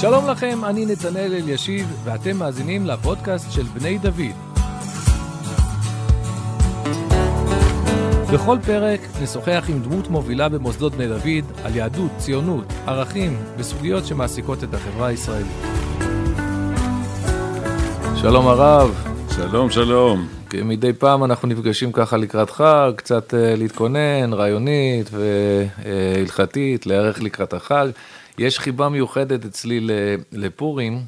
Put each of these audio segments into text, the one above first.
שלום לכם, אני נתנאל אלישיב, ואתם מאזינים לפודקאסט של בני דוד. בכל פרק נשוחח עם דמות מובילה במוסדות בני דוד על יהדות, ציונות, ערכים וסוגיות שמעסיקות את החברה הישראלית. שלום הרב. שלום, שלום. מדי פעם אנחנו נפגשים ככה לקראת חג, קצת uh, להתכונן, רעיונית והלכתית, להיערך לקראת החג. יש חיבה מיוחדת אצלי לפורים,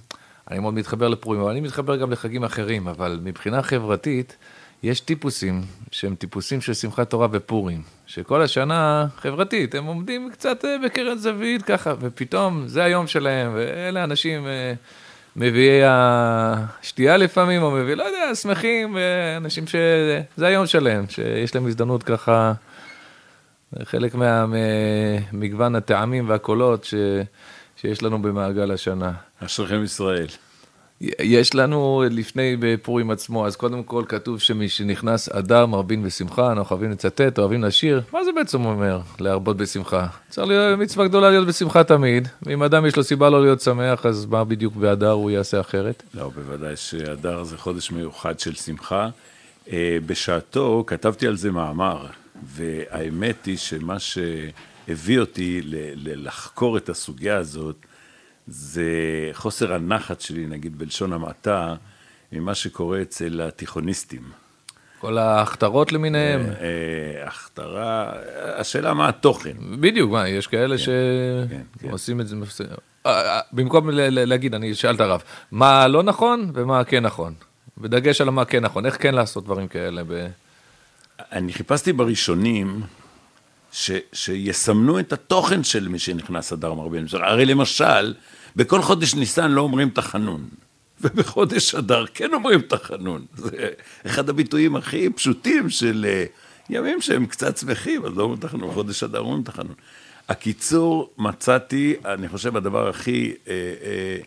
אני מאוד מתחבר לפורים, אבל אני מתחבר גם לחגים אחרים, אבל מבחינה חברתית, יש טיפוסים שהם טיפוסים של שמחת תורה ופורים, שכל השנה חברתית, הם עומדים קצת אה, בקרן זווית ככה, ופתאום זה היום שלהם, ואלה אנשים אה, מביאי השתייה לפעמים, או מביאי, לא יודע, שמחים, אנשים שזה היום שלהם, שיש להם הזדמנות ככה, חלק ממגוון הטעמים והקולות ש, שיש לנו במעגל השנה. אשריכם ישראל. יש לנו לפני בפורים עצמו, אז קודם כל כתוב שמי שנכנס אדר מרבין בשמחה, אנחנו אוהבים לצטט, אוהבים לשיר, מה זה בעצם אומר להרבות בשמחה? צריך להיות מצווה גדולה להיות בשמחה תמיד, ואם אדם יש לו סיבה לא להיות שמח, אז מה בדיוק באדר הוא יעשה אחרת? לא, בוודאי שאדר זה חודש מיוחד של שמחה. אה, בשעתו כתבתי על זה מאמר, והאמת היא שמה שהביא אותי לחקור את הסוגיה הזאת, זה חוסר הנחת שלי, נגיד בלשון המעטה, ממה שקורה אצל התיכוניסטים. כל ההכתרות למיניהם. אה, אה, הכתרה, השאלה מה התוכן. בדיוק, מה, יש כאלה כן, שעושים כן, כן. את זה, אה, במקום להגיד, אני אשאל את הרב, מה לא נכון ומה כן נכון. בדגש על מה כן נכון, איך כן לעשות דברים כאלה. אני חיפשתי בראשונים, ש, שיסמנו את התוכן של מי שנכנס אדר מרבין. הרי למשל, בכל חודש ניסן לא אומרים תחנון, ובחודש אדר כן אומרים תחנון. זה אחד הביטויים הכי פשוטים של אה, ימים שהם קצת שמחים, אז לא אומרים תחנון, בחודש אדר אומרים תחנון. הקיצור, מצאתי, אני חושב, הדבר הכי... אה, אה,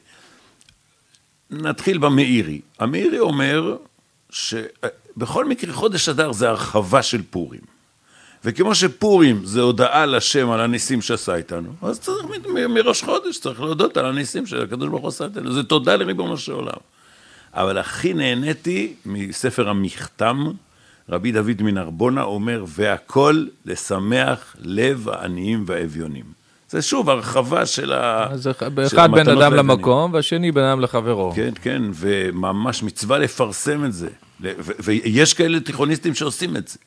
נתחיל במאירי. המאירי אומר שבכל מקרה חודש אדר זה הרחבה של פורים. וכמו שפורים זה הודעה לשם על הניסים שעשה איתנו, אז צריך מראש חודש, צריך להודות על הניסים שהקדוש ברוך הוא עשה איתנו, זה תודה לריבונו של עולם. אבל הכי נהניתי מספר המכתם, רבי דוד מנרבונה אומר, והכל לשמח לב העניים והאביונים. זה שוב הרחבה של ה... אז אחד בן אדם למקום, והשני בן אדם לחברו. כן, כן, וממש מצווה לפרסם את זה. ויש כאלה תיכוניסטים שעושים את זה.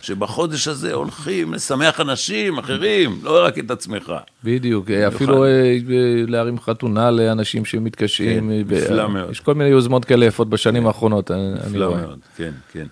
שבחודש הזה הולכים לשמח אנשים אחרים, לא רק את עצמך. בדיוק, אפילו אה, אה, להרים חתונה לאנשים שמתקשים. כן, נפלא מאוד. יש כל מיני יוזמות כאלה יפות בשנים האחרונות, אני רואה. נפלא מאוד, כן, כן.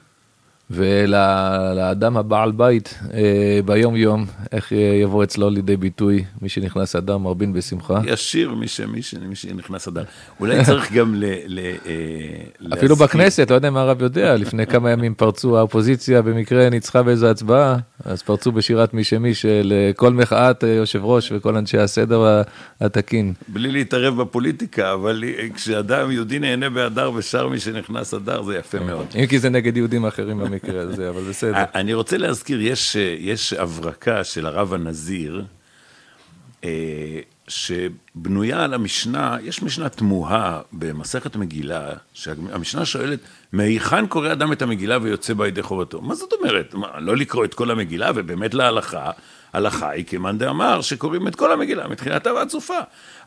ולאדם הבעל בית אה, ביום יום, איך יבוא אצלו לידי ביטוי מי שנכנס אדר מרבין בשמחה? ישיר מי, שנכנס אדר. אולי צריך גם ל... ל אה, אפילו בכנסת, לא יודע אם הרב יודע, לפני כמה ימים פרצו האופוזיציה במקרה ניצחה באיזו הצבעה, אז פרצו בשירת מי שמי של אה, כל מחאת יושב ראש וכל אנשי הסדר התקין. בלי להתערב בפוליטיקה, אבל כשאדם יהודי נהנה באדר ושר מי שנכנס אדר זה יפה מאוד. אם כי זה נגד יהודים אחרים במקרה. במקרה הזה, אבל בסדר. אני רוצה להזכיר, יש, יש הברקה של הרב הנזיר, אה, שבנויה על המשנה, יש משנה תמוהה במסכת מגילה, שהמשנה שואלת, מהיכן קורא אדם את המגילה ויוצא בה ידי חובתו? מה זאת אומרת? מה, לא לקרוא את כל המגילה, ובאמת להלכה, הלכה היא כמאן דאמר שקוראים את כל המגילה, מתחילתה ועד סופה.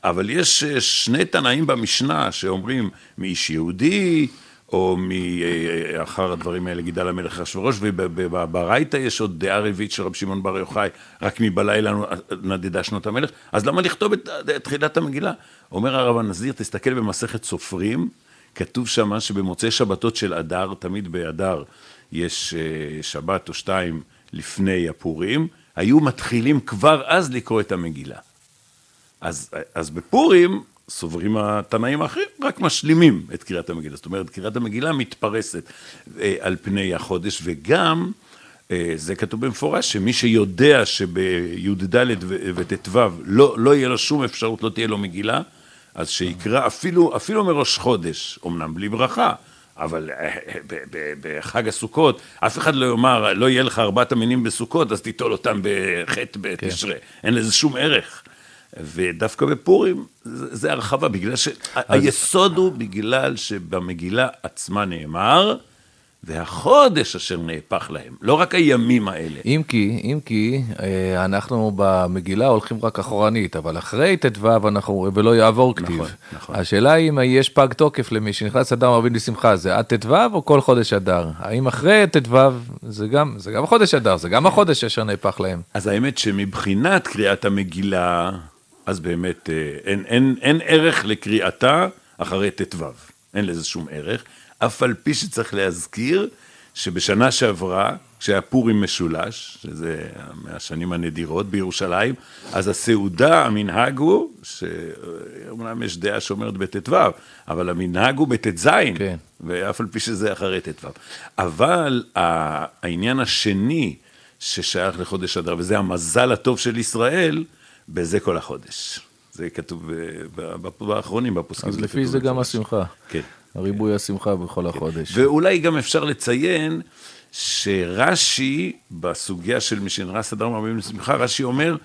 אבל יש שני תנאים במשנה שאומרים מאיש יהודי, או מאחר הדברים האלה גידל המלך אחשורוש, וברייתא יש עוד דעה רביעית של רבי שמעון בר יוחאי, רק מבלילה נדדה שנות המלך, אז למה לכתוב את תחילת המגילה? אומר הרב הנזיר, תסתכל במסכת סופרים, כתוב שם שבמוצאי שבתות של אדר, תמיד באדר יש אה, שבת או שתיים לפני הפורים, היו מתחילים כבר אז לקרוא את המגילה. אז, אז בפורים סוברים התנאים האחרים, רק משלימים את קריאת המגילה. זאת אומרת, קריאת המגילה מתפרסת אה, על פני החודש, וגם, אה, זה כתוב במפורש, שמי שיודע שבי"ד וט"ו לא, לא יהיה לו שום אפשרות, לא תהיה לו מגילה, אז שיקרא אפילו, אפילו מראש חודש, אמנם בלי ברכה, אבל אה, בחג הסוכות, אף אחד לא יאמר, לא יהיה לך ארבעת המינים בסוכות, אז תיטול אותם בחטא בתשרי. כן. אין לזה שום ערך. ודווקא בפורים זה, זה הרחבה, בגלל שהיסוד הוא בגלל שבמגילה עצמה נאמר, והחודש אשר נהפך להם, לא רק הימים האלה. אם כי, אם כי, אה, אנחנו במגילה הולכים רק אחורנית, אבל אחרי ט"ו אנחנו, ולא יעבור כתיב. נכון, נכון. השאלה היא אם יש פג תוקף למי שנכנס אדר מרבין לשמחה, זה עד ט"ו או כל חודש אדר? האם אחרי ט"ו זה גם, זה גם חודש אדר, זה גם החודש אשר נהפך להם. אז האמת שמבחינת קריאת המגילה, אז באמת אה, אין, אין, אין ערך לקריאתה אחרי ט"ו, אין לזה שום ערך. אף על פי שצריך להזכיר שבשנה שעברה, כשהיה פורים משולש, שזה מהשנים הנדירות בירושלים, אז הסעודה, המנהג הוא, שאומנם יש דעה שאומרת בט"ו, אבל המנהג הוא בט"ז, כן. ואף על פי שזה אחרי ט"ו. אבל העניין השני ששייך לחודש אדר, וזה המזל הטוב של ישראל, בזה כל החודש. זה כתוב באחרונים, בפוסקים. אז לפי זה גם השמחה. כן. ריבוי השמחה בכל החודש. ואולי גם אפשר לציין שרש"י, בסוגיה של משנרס אדם רבים לשמחה, רש"י אומר,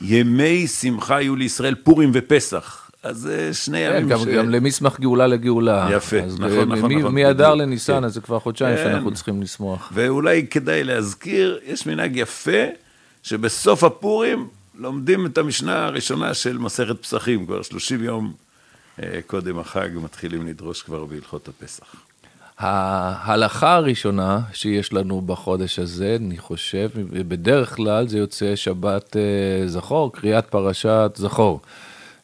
ימי שמחה יהיו לישראל פורים ופסח. אז זה שני כן, ימים גם, ש... גם למסמך גאולה לגאולה. יפה, נכון, ב- נכון, מ- נכון, מאדר לניסן, כן. אז זה כבר חודשיים כן. שאנחנו צריכים לשמוח. ואולי כדאי להזכיר, יש מנהג יפה, שבסוף הפורים לומדים את המשנה הראשונה של מסכת פסחים, כבר 30 יום אה, קודם החג מתחילים לדרוש כבר בהלכות הפסח. ההלכה הראשונה שיש לנו בחודש הזה, אני חושב, בדרך כלל זה יוצא שבת אה, זכור, קריאת פרשת זכור.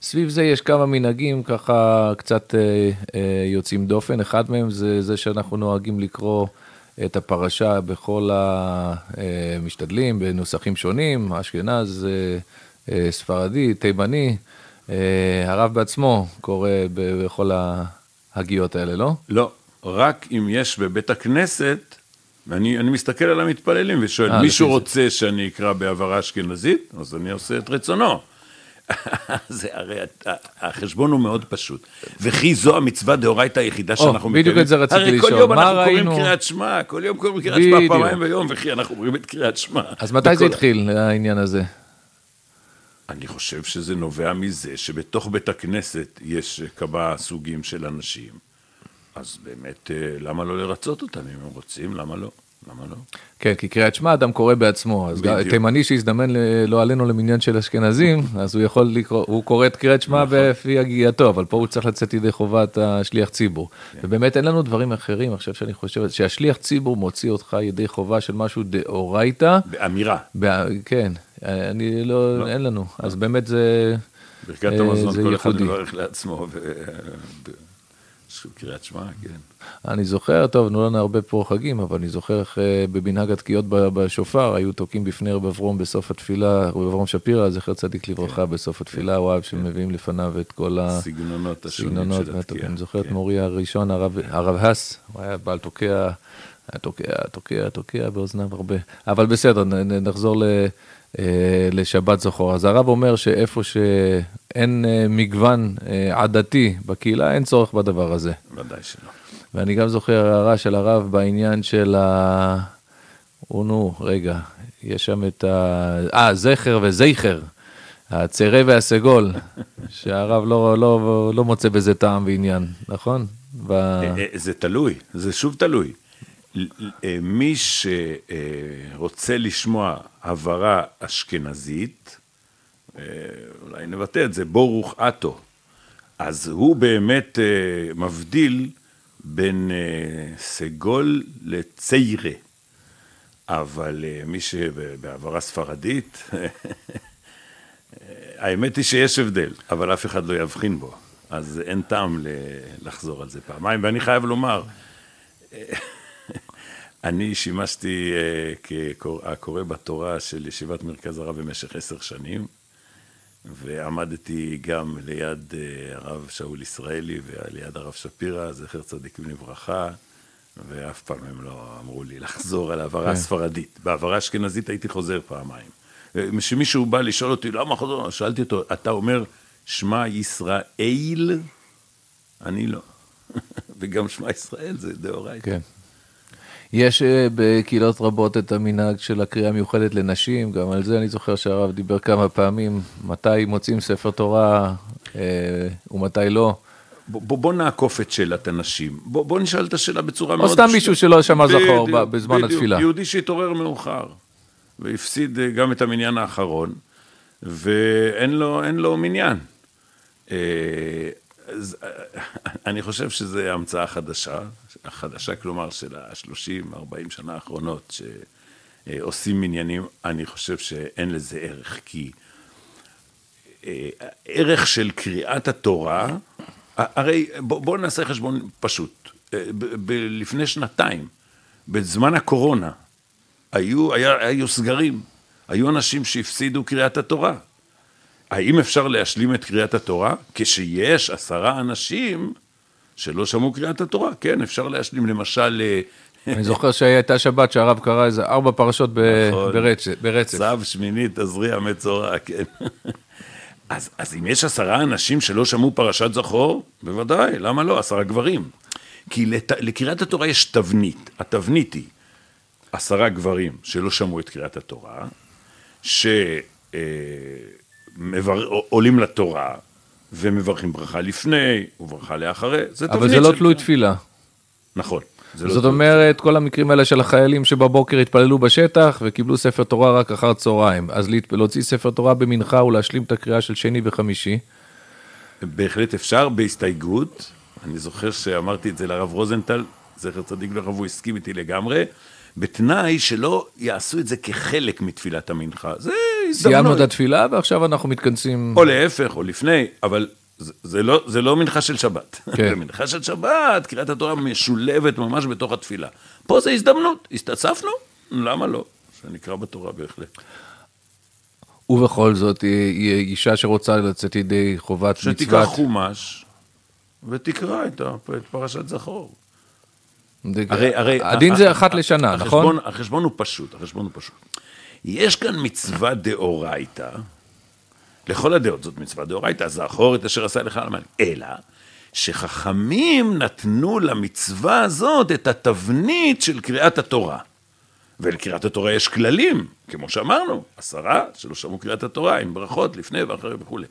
סביב זה יש כמה מנהגים ככה קצת אה, יוצאים דופן, אחד מהם זה זה שאנחנו נוהגים לקרוא את הפרשה בכל המשתדלים, בנוסחים שונים, אשכנז, אה, אה, ספרדי, תימני, אה, הרב בעצמו קורא בכל ההגיות האלה, לא? לא, רק אם יש בבית הכנסת, ואני אני מסתכל על המתפללים ושואל, מישהו. רוצה שאני אקרא בהברה אשכנזית? אז אני עושה את רצונו. זה הרי החשבון הוא מאוד פשוט. וכי זו המצווה דאורייתא היחידה שאנחנו בדיוק את זה רציתי הרי כל לשאול. יום אנחנו קוראים? קריאת שמע, כל יום קוראים קריאת שמע. פעמיים ביום, וכי אנחנו אומרים את קריאת שמע. אז מתי זה התחיל, העניין הזה? אני חושב שזה נובע מזה שבתוך בית הכנסת יש כמה סוגים של אנשים, אז באמת, אה, למה לא לרצות אותם? אם הם רוצים, למה לא? למה לא? כן, כי קריאת שמע אדם קורא בעצמו, אז. תימני שהזדמן לא עלינו למניין של אשכנזים, אז הוא יכול לקרוא, הוא קורא את קריאת שמע נכון. בפי הגיעתו, אבל פה הוא צריך לצאת ידי חובת השליח ציבור. כן. ובאמת אין לנו דברים אחרים, עכשיו שאני חושב, שהשליח ציבור מוציא אותך ידי חובה של משהו דאורייתא, באמירה, כן, אני לא, אין לנו, אז באמת זה, ברכת אה, המזון, זה כל אחד. מברך לעצמו, קריאת שמע, כן. אני זוכר, טוב, נו לנו הרבה פה חגים, אבל אני זוכר איך אה, במנהג התקיעות בשופר, היו תוקעים בפני רב אברום בסוף התפילה, רב אברום שפירא, זכר צדיק לברכה, בסוף התפילה, הוא אהב שמביאים לפניו את כל הסגנונות השונים הסגנונות. של התקיעה. אני זוכר את כן. מורי הראשון, הרב- האס, הוא היה בעל תוקע, היה תוקע, תוקע, תוקע באוזניו הרבה. אבל בסדר, נחזור ל... אה, לשבת זכור. אז הרב אומר שאיפה שאין אה, מגוון אה, עדתי בקהילה, אין צורך בדבר הזה. ודאי שלא. ואני גם זוכר הערה של הרב בעניין של ה... או נו, רגע, יש שם את ה... אה, זכר וזכר, הצרה והסגול, שהרב לא, לא, לא מוצא בזה טעם ועניין, נכון? ב... אה, זה תלוי, זה שוב תלוי. מי שרוצה לשמוע הברה אשכנזית, אה, אולי נבטא את זה, בורוך אטו, אז הוא באמת אה, מבדיל בין אה, סגול לציירה. אבל מי שבהעברה ספרדית, האמת היא שיש הבדל, אבל אף אחד לא יבחין בו. אז אין טעם לחזור על זה פעמיים, ואני חייב לומר, אני שימשתי אה, כקורא בתורה של ישיבת מרכז הרב במשך עשר שנים, ועמדתי גם ליד אה, הרב שאול ישראלי וליד הרב שפירא, זכר צדיקים לברכה, ואף פעם הם לא אמרו לי לחזור על העברה כן. ספרדית. בעברה אשכנזית הייתי חוזר פעמיים. כשמישהו בא לשאול אותי, למה חוזר? שאלתי אותו, אתה אומר, שמע ישראל? אני לא. וגם שמע ישראל זה דאורייתא. כן. יש אה, בקהילות רבות את המנהג של הקריאה המיוחדת לנשים, גם על זה אני זוכר שהרב דיבר כמה פעמים, מתי מוצאים ספר תורה אה, ומתי לא. בוא, בוא נעקוף את שאלת הנשים. בוא, בוא נשאל את השאלה בצורה או מאוד... סתם מישהו שלא שמע זכור בדיוק, ב- בזמן בדיוק. התפילה. יהודי שהתעורר מאוחר, והפסיד אה, גם את המניין האחרון, ואין לו, לו מניין. אז, אה, אני חושב שזו המצאה חדשה, החדשה כלומר של ה-30-40 שנה האחרונות, שעושים מניינים, אני חושב שאין לזה ערך, כי אה, ערך של קריאת התורה, הרי בוא, בוא נעשה חשבון פשוט. אה, ב- ב- לפני שנתיים, בזמן הקורונה, היו, היה, היו סגרים, היו אנשים שהפסידו קריאת התורה. האם אפשר להשלים את קריאת התורה? כשיש עשרה אנשים שלא שמעו קריאת התורה, כן, אפשר להשלים. למשל, אה, אני זוכר שהייתה שבת שהרב קרא איזה ארבע פרשות ב- נכון. ברצף. ברצף. צו שמיני תזריע מצורע, כן. אז, אז אם יש עשרה אנשים שלא שמעו פרשת זכור, בוודאי, למה לא? עשרה גברים. כי לת... לקריאת התורה יש תבנית. התבנית היא עשרה גברים שלא שמעו את קריאת התורה, שעולים לתורה ומברכים ברכה לפני וברכה לאחרי. זה אבל תבנית זה לא של- תלוי תפילה. נכון. זה לא זאת. אומרת, כל המקרים האלה של החיילים שבבוקר התפללו בשטח וקיבלו ספר תורה רק אחר צהריים. אז להוציא ספר תורה במנחה ולהשלים את הקריאה של שני וחמישי. בהחלט אפשר, בהסתייגות. אני זוכר שאמרתי את זה לרב רוזנטל, זכר צדיק לרב, הוא הסכים איתי לגמרי, בתנאי שלא יעשו את זה כחלק מתפילת המנחה. זה סיימנו את הזדמנות. התפילה ועכשיו אנחנו מתכנסים. או להפך, או לפני, אבל זה, זה, לא, זה לא מנחה של שבת. כן. זה מנחה של שבת, קריאת התורה משולבת ממש בתוך התפילה. פה זה הזדמנות, הסתצפנו, למה לא? שנקרא בתורה בהחלט. ובכל זאת, היא- היא אישה שרוצה לצאת ידי חובת שתיקח מצוות. חומש ותקרא את פרשת זכור. הרי, הרי... הדין זה אחת לשנה, החשבון, נכון? החשבון הוא פשוט, החשבון הוא פשוט. יש כאן מצווה דאורייתא, לכל הדעות זאת מצווה דאורייתא, זכור את אשר עשה לך למעלה. אלא שחכמים נתנו למצווה הזאת את התבנית של קריאת התורה. ולקריאת התורה יש כללים, כמו שאמרנו, עשרה שלא שמעו קריאת התורה, עם ברכות לפני ואחרי וכולי.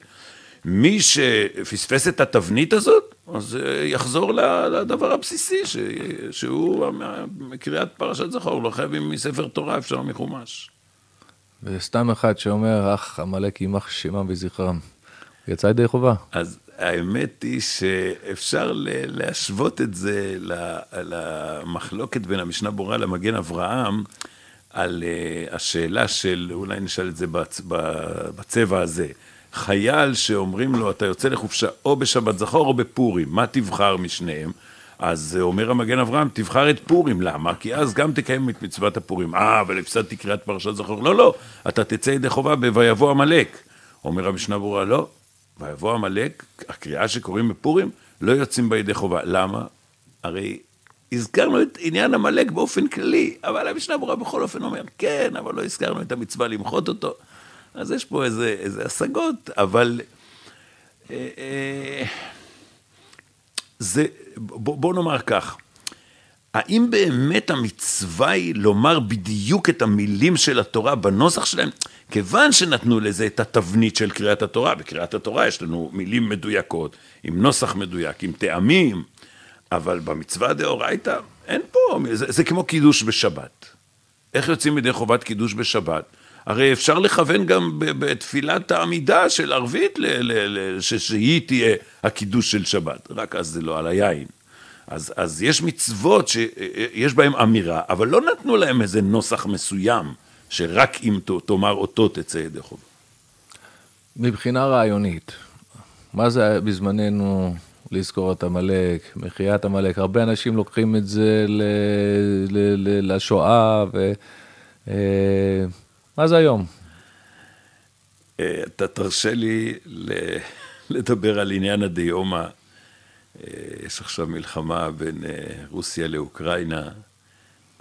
מי שפספס את התבנית הזאת, אז אה, יחזור לדבר הבסיסי, ש... שהוא המ- קריאת פרשת זכור, לא חייבים מספר תורה, אפשר מחומש. וסתם אחד שאומר, אך עמלק יימח שמם וזכרם. יצא ידי חובה. אז האמת היא שאפשר להשוות את זה למחלוקת בין המשנה ברורה למגן אברהם, על אה, השאלה של, אולי נשאל את זה בצבע הזה, חייל שאומרים לו, אתה יוצא לחופשה או בשבת זכור או בפורים, מה תבחר משניהם? אז אה, אומר המגן אברהם, תבחר את פורים, למה? כי אז גם תקיים את מצוות הפורים. אה, אבל הפסדתי קריאת פרשת זכור. לא, לא, אתה תצא ידי חובה ב"ויבוא עמלק". אומר המשנה ברורה, לא, ויבוא עמלק, הקריאה שקוראים בפורים, לא יוצאים בה ידי חובה. למה? הרי הזכרנו את עניין עמלק באופן כללי, אבל המשנה ברורה בכל אופן אומר, כן, אבל לא הזכרנו את המצווה למחות אותו. אז יש פה איזה, איזה השגות, אבל... אה, אה, זה, בוא, בוא נאמר כך, האם באמת המצווה היא לומר בדיוק את המילים של התורה בנוסח שלהם? כיוון שנתנו לזה את התבנית של קריאת התורה, בקריאת התורה יש לנו מילים מדויקות, עם נוסח מדויק, עם טעמים, אבל במצווה דאורייתא אין פה, זה, זה כמו קידוש בשבת. איך יוצאים ידי חובת קידוש בשבת? הרי אפשר לכוון גם בתפילת העמידה של ערבית, שהיא תהיה הקידוש של שבת, רק אז זה לא על היין. אז, אז יש מצוות שיש בהן אמירה, אבל לא נתנו להם איזה נוסח מסוים, שרק אם תאמר אותו תצא ידי חובה. מבחינה רעיונית, מה זה בזמננו לזכור את עמלק, מחיית עמלק? הרבה אנשים לוקחים את זה ל, ל, ל, לשואה, ו... מה זה היום? אה, אתה תרשה לי לדבר על עניין הדיומא. אה, יש עכשיו מלחמה בין אה, רוסיה לאוקראינה.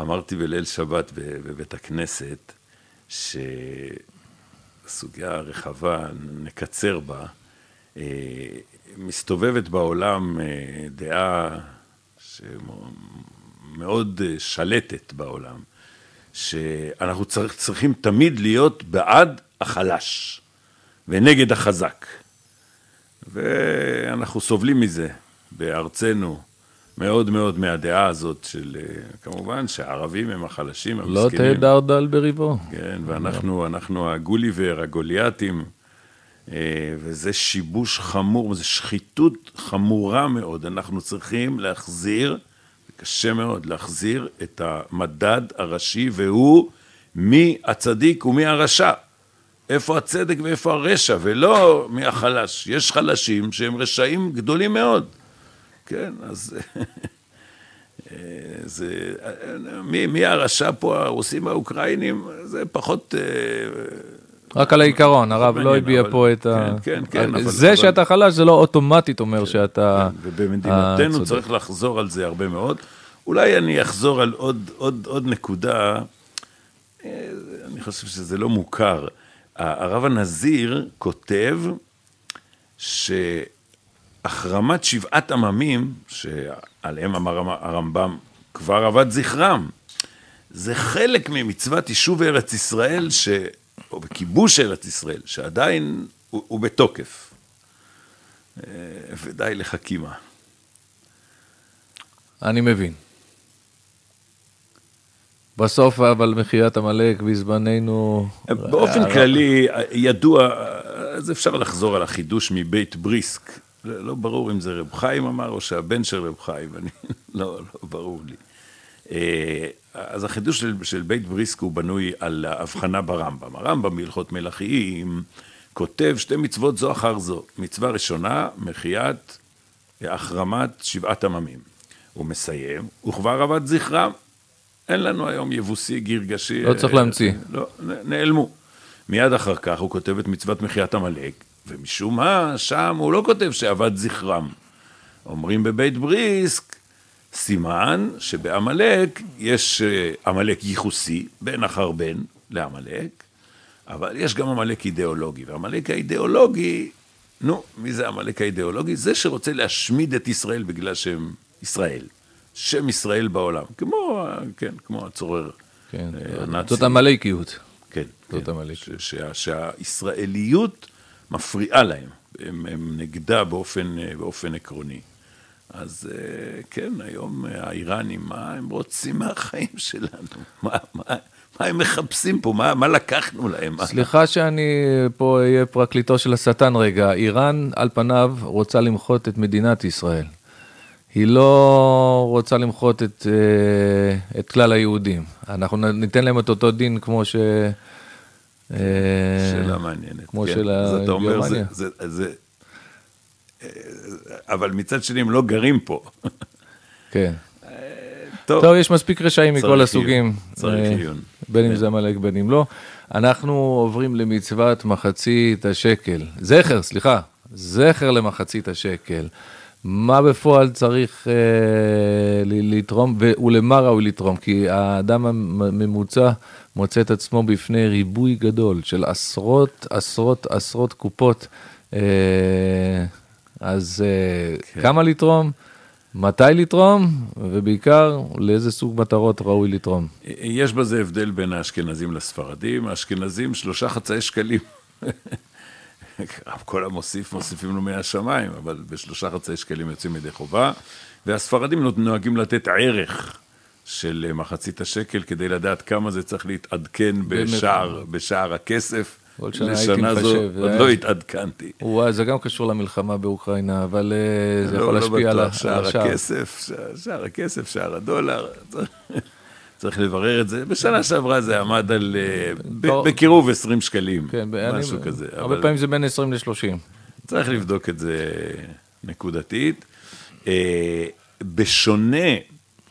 אמרתי בליל שבת בבית הכנסת, שסוגיה רחבה, נקצר בה, מסתובבת בעולם דעה מאוד אה, שלטת בעולם, שאנחנו צריך, צריכים תמיד להיות בעד החלש ונגד החזק. ואנחנו סובלים מזה בארצנו מאוד מאוד מהדעה הזאת של, כמובן שהערבים הם החלשים, לא המסכנים. תהא דרדל בריבו. כן, ואנחנו אנחנו הגוליבר, הגוליאטים, אה, וזה שיבוש חמור, זו שחיתות חמורה מאוד. אנחנו צריכים להחזיר, קשה מאוד, להחזיר את המדד הראשי, והוא מי הצדיק ומי הרשע. איפה הצדק ואיפה הרשע, ולא מי החלש. יש חלשים שהם רשעים גדולים מאוד. כן, אז... אה, זה, מי, מי הרשע פה, הרוסים האוקראינים, זה פחות... רק על העיקרון, הרב לא הביע פה את ה... כן, כן, כן, זה שאתה חלש זה לא אוטומטית אומר שאתה... ובמדינתנו הצודק. צריך לחזור על זה הרבה מאוד. אולי אני אחזור על עוד, נקודה, אה, אני חושב שזה לא מוכר. הרב הנזיר כותב שהחרמת שבעת עממים, שעליהם אמר הרמב"ם, כבר אבד זכרם. זה חלק ממצוות יישוב ארץ ישראל, ש... או בכיבוש ארץ ישראל, שעדיין הוא, הוא בתוקף. אה, ודי לחכימה. אני מבין. בסוף אבל מחיית עמלק בזמננו... באופן הרב- כללי, ידוע, אז אפשר לחזור על החידוש מבית בריסק. לא לא ברור אם זה רב חיים אמר או שהבן של רב חיים, אני, לא, לא ברור לי. אה, אז החידוש של, של בית בריסק הוא בנוי על ההבחנה ברמב"ם. הרמב"ם בהלכות מלאכיים כותב שתי מצוות זו אחר זו. מצווה ראשונה, מחיית החרמת שבעת עממים. הוא מסיים, וכבר אבד זכרם. אין לנו היום יבוסי, גרגשי. לא צריך להמציא. לא, נעלמו. מיד אחר כך הוא כותב את מצוות מחיית עמלק, ומשום מה, שם הוא לא כותב שאבד זכרם. אומרים בבית בריסק, סימן שבעמלק יש אה, עמלק ייחוסי, בן אחר בן לעמלק, אבל יש גם עמלק אידיאולוגי, ועמלק האידיאולוגי, נו, מי זה עמלק האידיאולוגי? זה שרוצה להשמיד את ישראל בגלל שהם ישראל. שם ישראל בעולם, כמו, כן, כמו הצורר כן, אה, הנאצי. זאת עמלקיות. כן, זאת כן, עמלקיות. שה- שהישראליות מפריעה להם, הם, הם נגדה באופן, אה, באופן עקרוני. אז אה, כן, היום אה, האיראנים, מה הם רוצים מהחיים שלנו? מה, מה, מה הם מחפשים פה? מה, מה לקחנו להם? סליחה שאני פה אהיה פרקליטו של השטן רגע, איראן על פניו רוצה למחות את מדינת ישראל. היא לא רוצה למחות את, אה, את כלל היהודים. אנחנו ניתן להם את אותו דין כמו ש... שאלה מעניינת. כמו כן. של גרמניה. זה, זה, אבל מצד שני הם לא גרים פה. כן. טוב, טוב, יש מספיק רשעים צריך מכל עיון. הסוגים. צריך אה, עיון. בין אם כן. זה עמלק בין אם לא. אנחנו עוברים למצוות מחצית השקל. זכר, סליחה, זכר למחצית השקל. מה בפועל צריך אה, לתרום ולמה ראוי לתרום? כי האדם הממוצע מוצא את עצמו בפני ריבוי גדול של עשרות, עשרות, עשרות קופות. אה, אז אה, כן. כמה לתרום? מתי לתרום, ובעיקר לאיזה סוג מטרות ראוי לתרום. יש בזה הבדל בין האשכנזים לספרדים. האשכנזים שלושה חצאי שקלים. כל המוסיף, מוסיפים לו מהשמיים, אבל בשלושה חצאי שקלים יוצאים ידי חובה. והספרדים נוהגים לתת ערך של מחצית השקל כדי לדעת כמה זה צריך להתעדכן בשער, בשער הכסף. כל שנה הייתי מחשב, עוד זה לא התעדכנתי. וואי, זה גם קשור למלחמה באוקראינה, אבל אה, זה לא, יכול לא להשפיע על ה- בטוח, על שער השער. הכסף, שער- הכסף, שער הדולר, צריך- לברר את זה. בשנה שעברה זה עמד על, אה. בקירוב 20 שקלים, כן, משהו כזה. הרבה אבל פעמים זה בין 20 ל-30. צריך לבדוק את זה נקודתית. אה, בשונה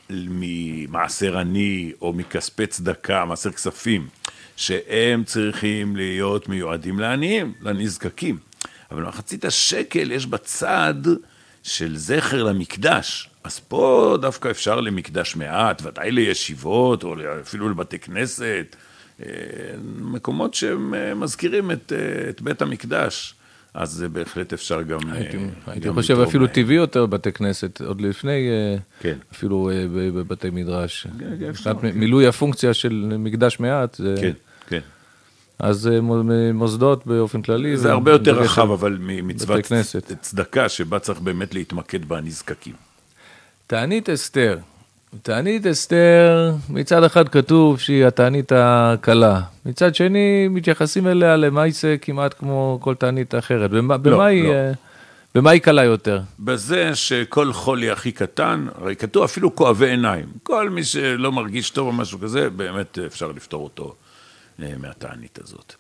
ממעשר עני או מכספי צדקה, מעשר כספים, שהם צריכים להיות מיועדים לעניים, לנזקקים. אבל מחצית השקל יש בצד של זכר למקדש. אז פה דווקא אפשר למקדש מעט, ודאי לישיבות, או אפילו לבתי כנסת, אה, מקומות שמזכירים את, אה, את בית המקדש. אז זה בהחלט אפשר גם... הייתי, אה, הייתי גם חושב לתרום אפילו להם. טבעי יותר בתי כנסת, עוד לפני אה, כן. אפילו אה, בבתי מדרש. כן, אפשר, מבחינת מילוי הפונקציה של מקדש מעט, זה- כן, כן. אז אה, מו- מוסדות באופן כללי. זה הרבה יותר רחב, אבל ממצוות. צדקה, שבה צריך באמת להתמקד בנזקקים. תענית אסתר. תענית אסתר, מצד אחד כתוב שהיא התענית הקלה, מצד שני מתייחסים אליה למעשה כמעט כמו כל תענית אחרת. במה, במה, היא, לא. אה, במה היא קלה יותר? בזה שכל חולי הכי קטן, הרי כתוב אפילו כואבי עיניים. כל מי שלא מרגיש טוב או משהו כזה, באמת אפשר לפתור אותו אה, מהתענית הזאת.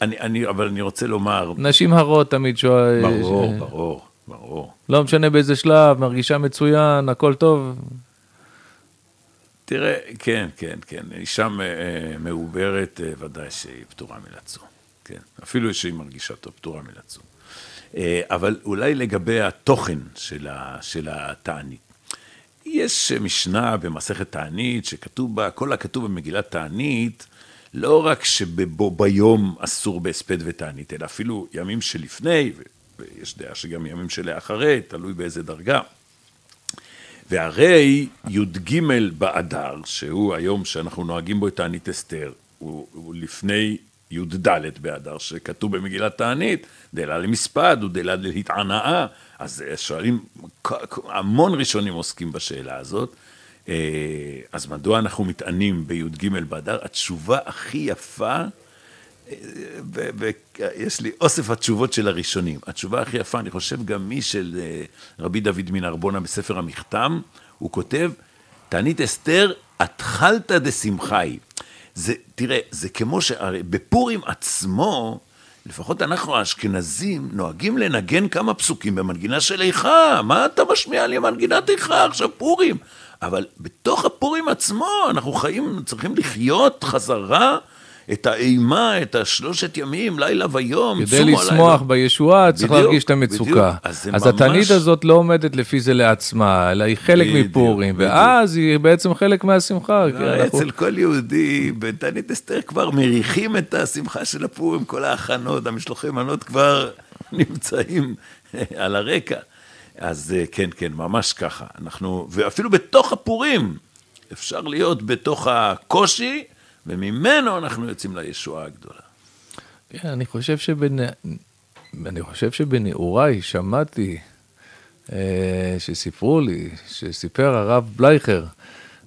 אני, אני, אבל אני רוצה לומר, נשים הרות תמיד שואל... ברור, ברור, ברור. לא משנה באיזה שלב, מרגישה מצוין, הכל טוב. תראה, כן, כן, כן, אישה אה, מעוברת, אה, ודאי שהיא פטורה מלצום. כן, אפילו שהיא מרגישה טוב, פטורה מלצום. אה, אבל אולי לגבי התוכן של, ה, של התענית. יש משנה במסכת תענית שכתוב בה, כל הכתוב במגילת תענית, לא רק שבו ביום אסור בהספד ותענית, אלא אפילו ימים שלפני, ויש דעה שגם ימים שלאחרי, תלוי באיזה דרגה. והרי י"ג באדר, שהוא היום שאנחנו נוהגים בו את תענית אסתר, הוא, הוא לפני י"ד באדר, שכתוב במגילת תענית, דלה למספד ודלה להתענאה, אז שואלים, המון ראשונים עוסקים בשאלה הזאת, אה, אז מדוע אנחנו מתענים בי"ג באדר? התשובה הכי יפה ויש לי אוסף התשובות של הראשונים. התשובה הכי יפה, אני חושב גם מי של אה, רבי דוד מנרבונה בספר המכתם, הוא כותב, תענית אסתר, התחלתא דשמחאי. זה, תראה, זה כמו שהרי בפורים עצמו, לפחות אנחנו האשכנזים נוהגים לנגן כמה פסוקים במנגינה של איכה, מה אתה משמיע לי מנגינת איכה עכשיו פורים? אבל בתוך הפורים עצמו אנחנו חיים, צריכים לחיות חזרה את האימה, את השלושת ימים, לילה ויום, כדי צומו לשמוח לילה. בישועה צריך בדיוק, להרגיש את בדיוק. המצוקה. אז זה אז ממש- התענית הזאת לא עומדת לפי זה לעצמה, אלא היא חלק בדיוק, מפורים, בדיוק. ואז היא בעצם חלק מהשמחה. הרי אנחנו- אצל כל יהודי, בתענית אסתר כבר מריחים את השמחה של הפורים, כל ההכנות, המשלוחי מנות כבר נמצאים על הרקע. אז אה, כן, כן, ממש ככה. אנחנו, ואפילו בתוך הפורים, אפשר להיות בתוך הקושי, וממנו אנחנו יוצאים לישועה הגדולה. כן, אני חושב שבנ... אני חושב שבנעוריי שמעתי אה, שסיפרו לי, שסיפר הרב בלייכר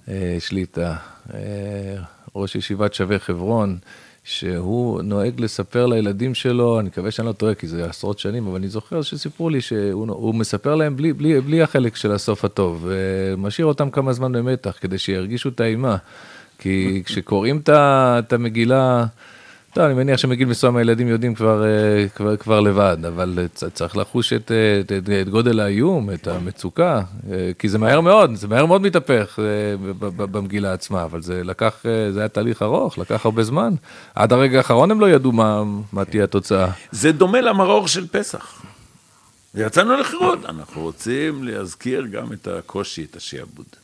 אה, שליטה, אה, ראש ישיבת שווה חברון, שהוא נוהג לספר לילדים שלו, אני מקווה שאני לא טועה כי זה עשרות שנים, אבל אני זוכר שסיפרו לי שהוא הוא מספר להם בלי, בלי, בלי החלק של הסוף הטוב, ומשאיר אותם כמה זמן במתח כדי שירגישו את האימה. כי כשקוראים את המגילה, טוב, אני מניח שמגיל מסוים הילדים יודעים כבר, אה, כבר, כבר לבד, אבל צריך לחוש את, אה, את, את, את גודל האיום, את המצוקה, אה, כי זה מהר מאוד, זה מהר מאוד מתהפך במגילה עצמה, אבל זה לקח, זה היה תהליך ארוך, לקח הרבה זמן. עד הרגע האחרון הם לא ידעו מה, מה תהיה התוצאה. זה דומה למרור של פסח. ויצאנו לחירות, אנחנו רוצים להזכיר גם את הקושי, את השעבוד.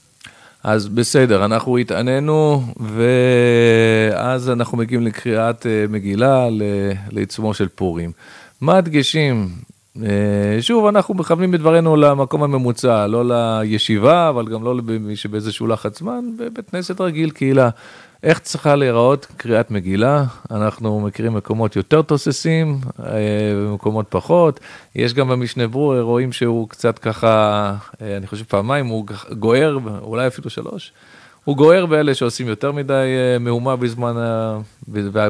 אז בסדר, אנחנו התענינו, ואז אנחנו מגיעים לקריאת אה, מגילה לעיצומו של פורים. מה הדגשים? אה, שוב, אנחנו מכוונים בדברנו למקום הממוצע, לא לישיבה, אבל גם לא למי שבאיזשהו לחץ זמן, בבית כנסת רגיל, קהילה. איך צריכה להיראות קריאת מגילה? אנחנו מכירים מקומות יותר תוססים, אה, ומקומות פחות. יש גם במשנה ברור, רואים שהוא קצת ככה, אה, אני חושב פעמיים, הוא גוער, אולי אפילו שלוש. הוא גוער באלה שעושים יותר מדי אה, מהומה בזמן,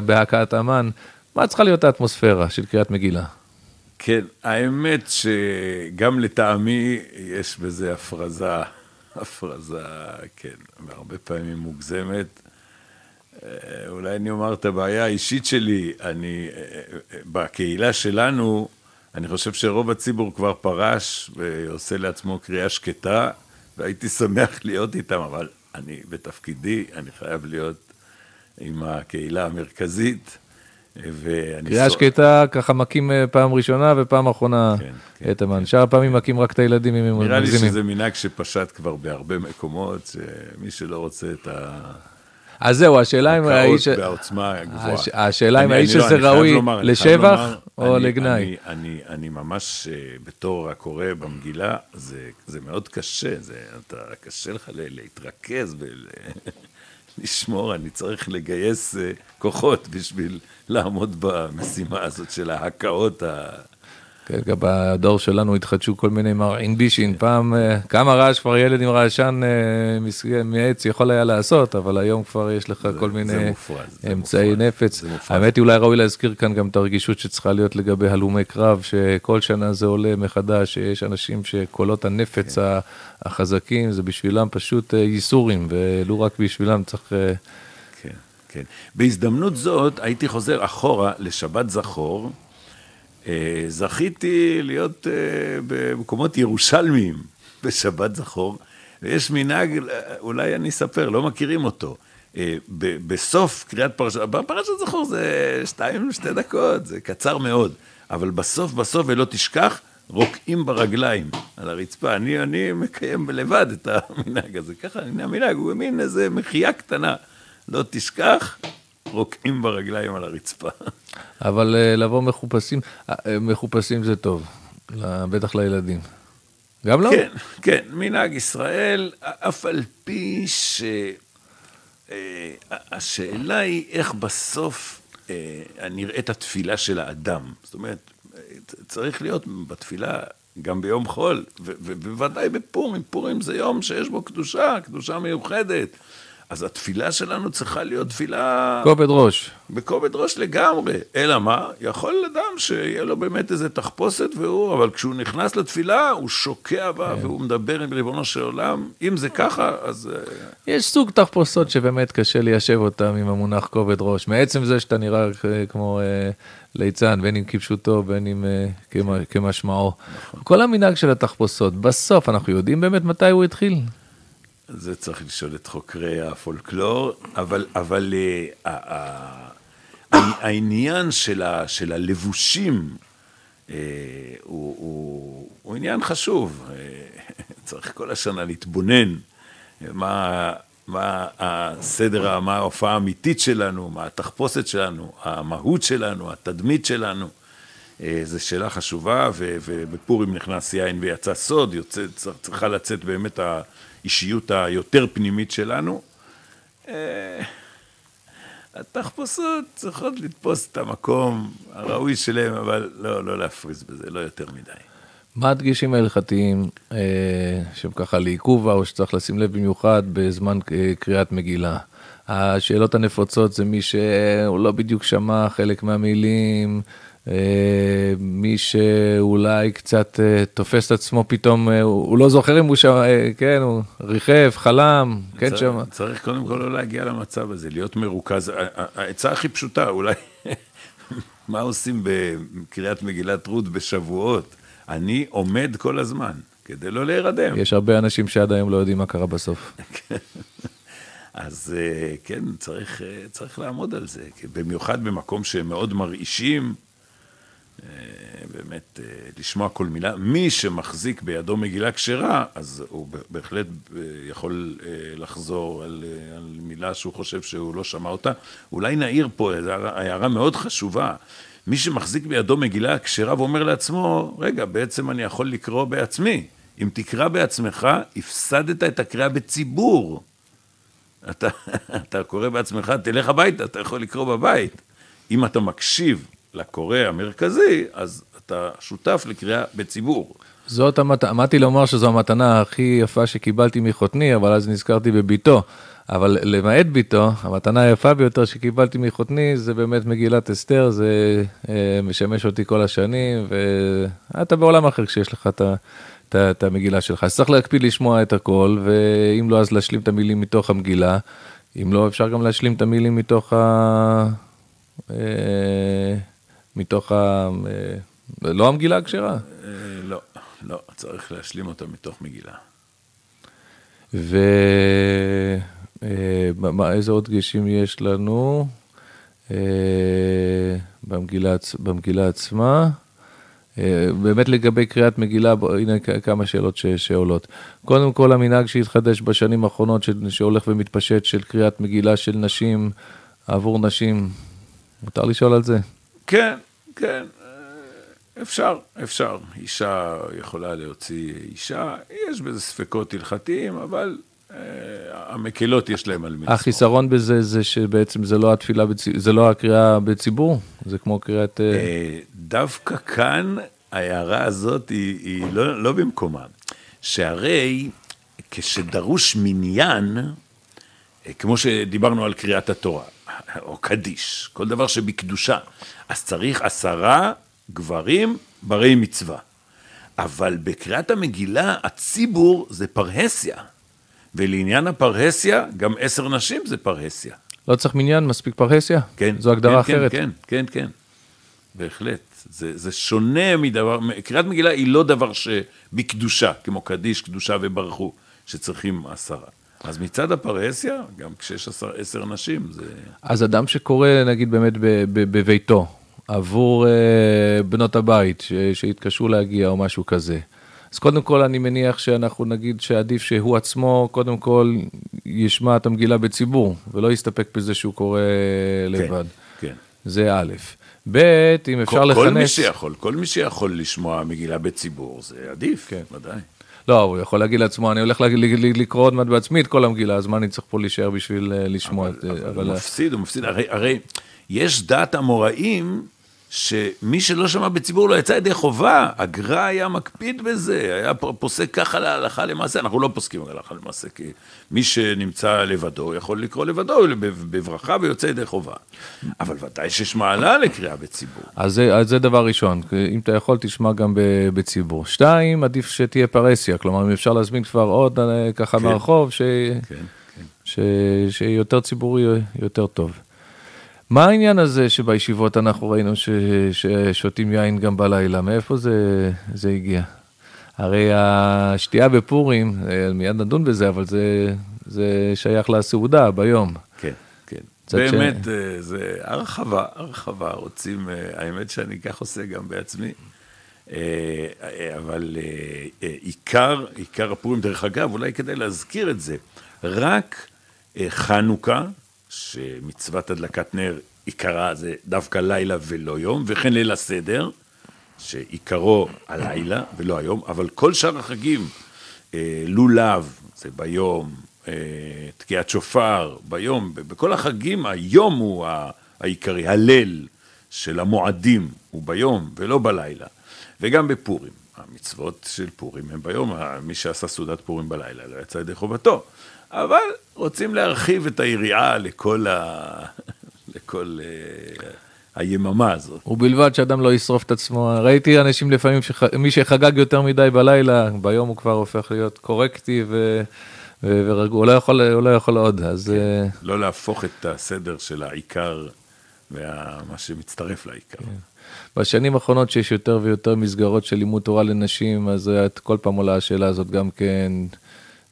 בהכאת המן. מה צריכה להיות האטמוספירה של קריאת מגילה? כן, האמת שגם לטעמי יש בזה הפרזה, הפרזה, כן, והרבה פעמים מוגזמת. אה, אולי אני אומר את הבעיה האישית שלי, אני, אה, אה, בקהילה שלנו, אני חושב שרוב הציבור כבר פרש ועושה לעצמו קריאה שקטה, והייתי שמח להיות איתם, אבל אני בתפקידי, אני חייב להיות עם הקהילה המרכזית. ואני קריאה סו- שקטה, ככה מכים פעם ראשונה ופעם אחרונה כן, כן, את המן. שאר הפעמים מכים רק את הילדים אם הם נראה לי מגזימים. שזה מנהג שפשט כבר בהרבה מקומות, שמי שלא רוצה את ה... אז זהו, השאלה אם האיש... הקאות בעוצמה גבוהה. הש- השאלה אם האיש לא, הזה ראוי חייב לשבח או לגנאי. אני- ממש, אה, בתור הקורא במגילה, זה, זה מאוד קשה, זה, אתה, קשה לך להתרכז ולשמור, אני צריך לגייס אה, כוחות בשביל לעמוד במשימה הזאת של ההקאות ה... כן, גם בדור שלנו התחדשו כל מיני מרעין בישין, פעם אה, כמה רעש כבר ילד עם רעשן אה, מעץ יכול היה לעשות, אבל היום כבר יש לך כל מיני אמצעי נפץ. האמת היא אולי ראוי להזכיר כאן גם את הרגישות שצריכה להיות לגבי הלומי קרב, שכל שנה זה עולה מחדש, שיש אנשים שקולות הנפץ כן. החזקים, זה בשבילם פשוט אה, ייסורים, ולו רק בשבילם צריך... כן, כן. בהזדמנות זאת הייתי חוזר אחורה לשבת זכור. אה, זכיתי להיות אה, במקומות ירושלמיים בשבת זכור, ויש מנהג, אה, אולי אני אספר, לא מכירים אותו. בסוף קריאת פרשת, בפרשת זכור זה שתיים, שתי דקות, זה קצר מאוד, אבל בסוף, בסוף, ולא תשכח, רוקעים ברגליים על הרצפה. אני, אני מקיים לבד את המנהג הזה. ככה, הנה המנהג, הוא מין איזה מחייה קטנה. לא תשכח, רוקעים ברגליים על הרצפה. אבל אה, לבוא מחופשים, אה, אה, מחופשים זה טוב, בטח לילדים. גם לא? כן, כן, מנהג ישראל, אף על פי שהשאלה היא איך בסוף נראית התפילה של האדם. זאת אומרת, צריך להיות בתפילה גם ביום חול, ובוודאי בפורים. פורים זה יום שיש בו קדושה, קדושה מיוחדת. אז התפילה שלנו צריכה להיות תפילה... כובד ראש. בכובד ראש לגמרי. אלא מה? יכול אדם שיהיה לו באמת איזה תחפושת והוא, אבל כשהוא נכנס לתפילה, הוא שוקע בה כן. והוא מדבר עם ריבונו של עולם. אם זה ככה, אז... אה, יש סוג תחפושות שבאמת קשה ליישב אותם עם המונח כובד ראש. מעצם זה שאתה נראה אה, כמו אה, ליצן, בין אם כפשוטו, בין אם אה, כמה- כמשמעו. כל המנהג של התחפושות, בסוף אנחנו יודעים באמת מתי הוא התחיל. זה צריך לשאול את חוקרי הפולקלור, אבל, אבל אה, ה- ה- ה- העניין של, ה, של הלבושים אה, הוא, הוא, הוא עניין חשוב. אה, צריך כל השנה להתבונן מה, מה הסדר, מה ההופעה האמיתית שלנו, מה התחפושת שלנו, המהות שלנו, התדמית שלנו. זו שאלה חשובה, ובפורים נכנס יין ויצא סוד, יוצא, צר- צריכה לצאת באמת האישיות היותר פנימית שלנו. אה, התחפושות צריכות לתפוס את המקום הראוי שלהם, אבל לא, לא להפריז בזה, לא יותר מדי. מה הדגשים ההלכתיים אה, שהם ככה לעיכובה, או שצריך לשים לב במיוחד בזמן אה, קריאת מגילה? השאלות הנפוצות זה מי שהוא לא בדיוק שמע חלק מהמילים, אה, מי שאולי קצת אה, תופס את עצמו פתאום, אה, הוא, לא זוכר אם הוא אה, כן, הוא ריחף, חלם, כן שמע. צריך קודם כל לא להגיע למצב הזה, להיות מרוכז. העצה הכי פשוטה, אולי, מה עושים בקריאת מגילת רות בשבועות? אני עומד כל הזמן, כדי לא להירדם. יש הרבה אנשים שעד היום לא יודעים מה קרה בסוף. אז אה, כן, צריך, אה, צריך לעמוד על זה, במיוחד במקום שהם מאוד מרעישים, אה, באמת אה, לשמוע כל מילה. מי שמחזיק בידו מגילה כשרה, אז הוא בהחלט אה, יכול אה, לחזור על, אה, על מילה שהוא חושב שהוא לא שמע אותה. אולי נעיר פה הערה מאוד חשובה. מי שמחזיק בידו מגילה כשרה ואומר לעצמו, רגע, בעצם אני יכול לקרוא בעצמי. אם תקרא בעצמך, הפסדת את הקריאה בציבור. אתה, אתה קורא בעצמך, תלך הביתה, אתה יכול לקרוא בבית. אם אתה מקשיב לקורא המרכזי, אז אתה שותף לקריאה בציבור. זאת המת... עמדתי לומר שזו המתנה הכי יפה שקיבלתי מחותני, אבל אז נזכרתי בביתו. אבל למעט ביתו, המתנה היפה ביותר שקיבלתי מחותני זה באמת מגילת אסתר, זה אה, משמש אותי כל השנים, ואתה בעולם אחר כשיש לך את ה... את את המגילה שלך. אז צריך להקפיד לשמוע את הכל, ואם לא, אז להשלים את המילים מתוך המגילה. אם לא, אפשר גם להשלים את המילים מתוך ה... אה, מתוך ה... אה, לא המגילה הכשרה. אה, לא, לא, צריך להשלים אותה מתוך מגילה. ואיזה עוד דגשים יש לנו אה, במגילה, במגילה עצמה? אה, באמת לגבי קריאת מגילה, הנה כמה שאלות ש, שעולות. קודם כל, המנהג שהתחדש בשנים האחרונות, ש, שהולך ומתפשט, של קריאת מגילה של נשים עבור נשים, מותר לשאול על זה? כן, כן, אה, אפשר, אפשר. אישה יכולה להוציא אישה, יש בזה ספקות הלכתיים, אבל אה, המקלות יש להם על מי לסמוך. החיסרון בזה זה שבעצם זה לא התפילה, בצ... זה לא הקריאה בציבור, זה כמו קריאת... אה, אה, דווקא כאן ההערה הזאת היא, היא לא, לא במקומה. שהרי כשדרוש מניין, אה, כמו שדיברנו על קריאת התורה, או קדיש, כל דבר שבקדושה, אז צריך עשרה גברים ברי מצווה. אבל בקריאת המגילה, הציבור זה פרהסיה. ולעניין הפרהסיה, גם עשר נשים זה פרהסיה. לא צריך מניין, מספיק פרהסיה? כן. זו הגדרה כן, אחרת. כן, כן, כן, בהחלט. זה, זה שונה מדבר, קריאת מגילה היא לא דבר שבקדושה, כמו קדיש, קדושה וברכו, שצריכים עשרה. אז מצד הפרהסיה, גם כשיש עשר, עשר נשים, זה... אז אדם שקורא, נגיד, באמת בביתו, עבור אה, בנות הבית שהתקשו להגיע או משהו כזה, אז קודם כל אני מניח שאנחנו נגיד שעדיף שהוא עצמו, קודם כל, ישמע את המגילה בציבור, ולא יסתפק בזה שהוא קורא לבד. כן. זה א', ב', אם אפשר כל, לכנס... כל מי שיכול, כל מי שיכול לשמוע מגילה בציבור, זה עדיף, כן. ודאי. לא, הוא יכול להגיד לעצמו, אני הולך לקרוא עוד מעט בעצמי את כל המגילה, אז מה אני צריך פה להישאר בשביל אה, לשמוע את זה? אבל הוא מפסיד, הוא מפסיד. הרי, הרי יש דת המוראים, שמי שלא שמע בציבור לא יצא ידי חובה. הגר"א היה מקפיד בזה, היה פוסק ככה להלכה למעשה. אנחנו לא פוסקים הלכה למעשה, כי מי שנמצא לבדו יכול לקרוא לבדו בב- בברכה ויוצא ידי חובה. אבל ודאי שיש מעלה לקריאה בציבור. אז זה, אז זה דבר ראשון, אם אתה יכול תשמע גם בציבור. שתיים, עדיף שתהיה פרהסיה, כלומר אם אפשר להזמין כבר עוד אה, ככה כן. מהרחוב, ש... כן, כן. ש... שיותר ציבורי יותר טוב. מה העניין הזה שבישיבות אנחנו ראינו ש... ששותים יין גם בלילה, מאיפה זה, זה הגיע? הרי השתייה בפורים, אה, מיד נדון בזה, אבל זה, זה שייך לסעודה ביום. כן, כן. באמת, אה, זה הרחבה, הרחבה. רוצים, אה, האמת שאני כך עושה גם בעצמי. אבל עיקר, עיקר הפורים, דרך אגב, אולי כדאי להזכיר את זה, רק חנוכה, שמצוות הדלקת נר, עיקרה זה דווקא לילה ולא יום, וכן ליל הסדר, שעיקרו הלילה ולא היום, אבל כל שאר החגים, אה, לולב, זה ביום, אה, תקיעת שופר, ביום, בכל החגים היום הוא העיקרי, הליל של המועדים הוא ביום ולא בלילה, וגם בפורים. המצוות של פורים הם ביום, מי שעשה סעודת פורים בלילה לא יצא ידי חובתו. אבל רוצים להרחיב את היריעה לכל, ה... לכל אה, היממה הזאת. ובלבד שאדם לא ישרוף את עצמו. ראיתי אנשים לפעמים, שח... מי שחגג יותר מדי בלילה, ביום הוא כבר הופך להיות קורקטי ו... ורגוע, הוא לא יכול, הוא לא יכול עוד, אז אה, לא להפוך את הסדר של העיקר ומה שמצטרף לעיקר. בשנים האחרונות שיש יותר ויותר מסגרות של לימוד תורה לנשים, אז אה, את- כל פעם עולה השאלה הזאת גם כן,